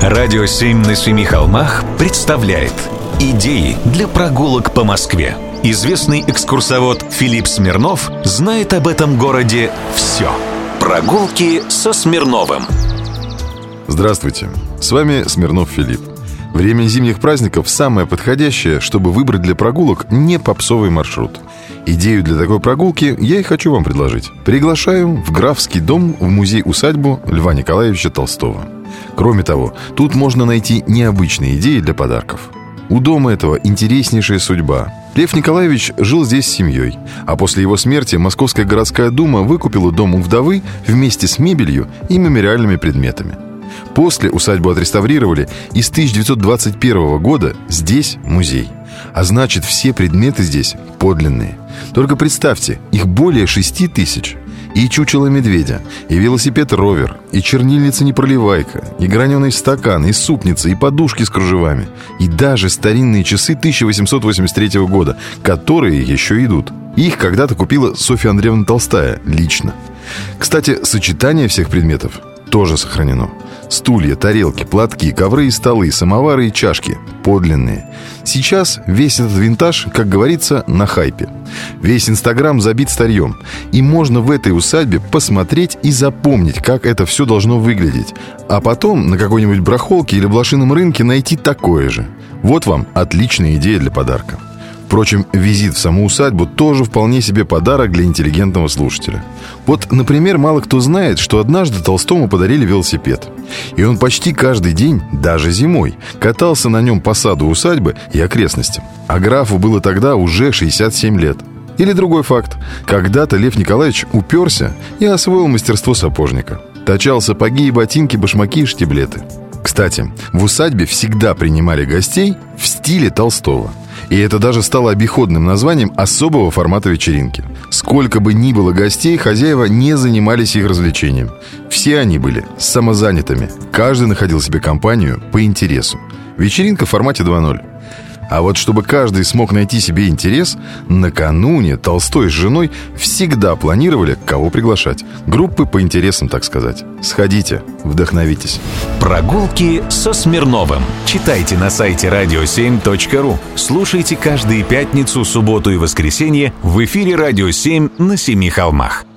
Радио «Семь на семи холмах» представляет Идеи для прогулок по Москве. Известный экскурсовод Филипп Смирнов знает об этом городе все. Прогулки со Смирновым. Здравствуйте, с вами Смирнов Филипп. Время зимних праздников самое подходящее, чтобы выбрать для прогулок не попсовый маршрут. Идею для такой прогулки я и хочу вам предложить. Приглашаю в Графский дом в музей-усадьбу Льва Николаевича Толстого. Кроме того, тут можно найти необычные идеи для подарков. У дома этого интереснейшая судьба. Лев Николаевич жил здесь с семьей, а после его смерти Московская городская дума выкупила дом у вдовы вместе с мебелью и мемориальными предметами. После усадьбу отреставрировали, и с 1921 года здесь музей. А значит, все предметы здесь подлинные. Только представьте, их более 6 тысяч – и чучело медведя, и велосипед-ровер, и чернильница-непроливайка, и граненый стакан, и супница, и подушки с кружевами, и даже старинные часы 1883 года, которые еще идут. Их когда-то купила Софья Андреевна Толстая лично. Кстати, сочетание всех предметов тоже сохранено. Стулья, тарелки, платки, ковры и столы, самовары и чашки – подлинные. Сейчас весь этот винтаж, как говорится, на хайпе. Весь Инстаграм забит старьем. И можно в этой усадьбе посмотреть и запомнить, как это все должно выглядеть. А потом на какой-нибудь брахолке или блошином рынке найти такое же. Вот вам отличная идея для подарка. Впрочем, визит в саму усадьбу тоже вполне себе подарок для интеллигентного слушателя. Вот, например, мало кто знает, что однажды Толстому подарили велосипед. И он почти каждый день, даже зимой, катался на нем по саду усадьбы и окрестностям. А графу было тогда уже 67 лет. Или другой факт. Когда-то Лев Николаевич уперся и освоил мастерство сапожника. Точал сапоги и ботинки, башмаки и штиблеты. Кстати, в усадьбе всегда принимали гостей в стиле Толстого – и это даже стало обиходным названием особого формата вечеринки. Сколько бы ни было гостей, хозяева не занимались их развлечением. Все они были самозанятыми. Каждый находил себе компанию по интересу. Вечеринка в формате 2.0. А вот чтобы каждый смог найти себе интерес, накануне Толстой с женой всегда планировали, кого приглашать. Группы по интересам, так сказать. Сходите, вдохновитесь. Прогулки со Смирновым. Читайте на сайте radio7.ru. Слушайте каждые пятницу, субботу и воскресенье в эфире «Радио 7» на Семи холмах.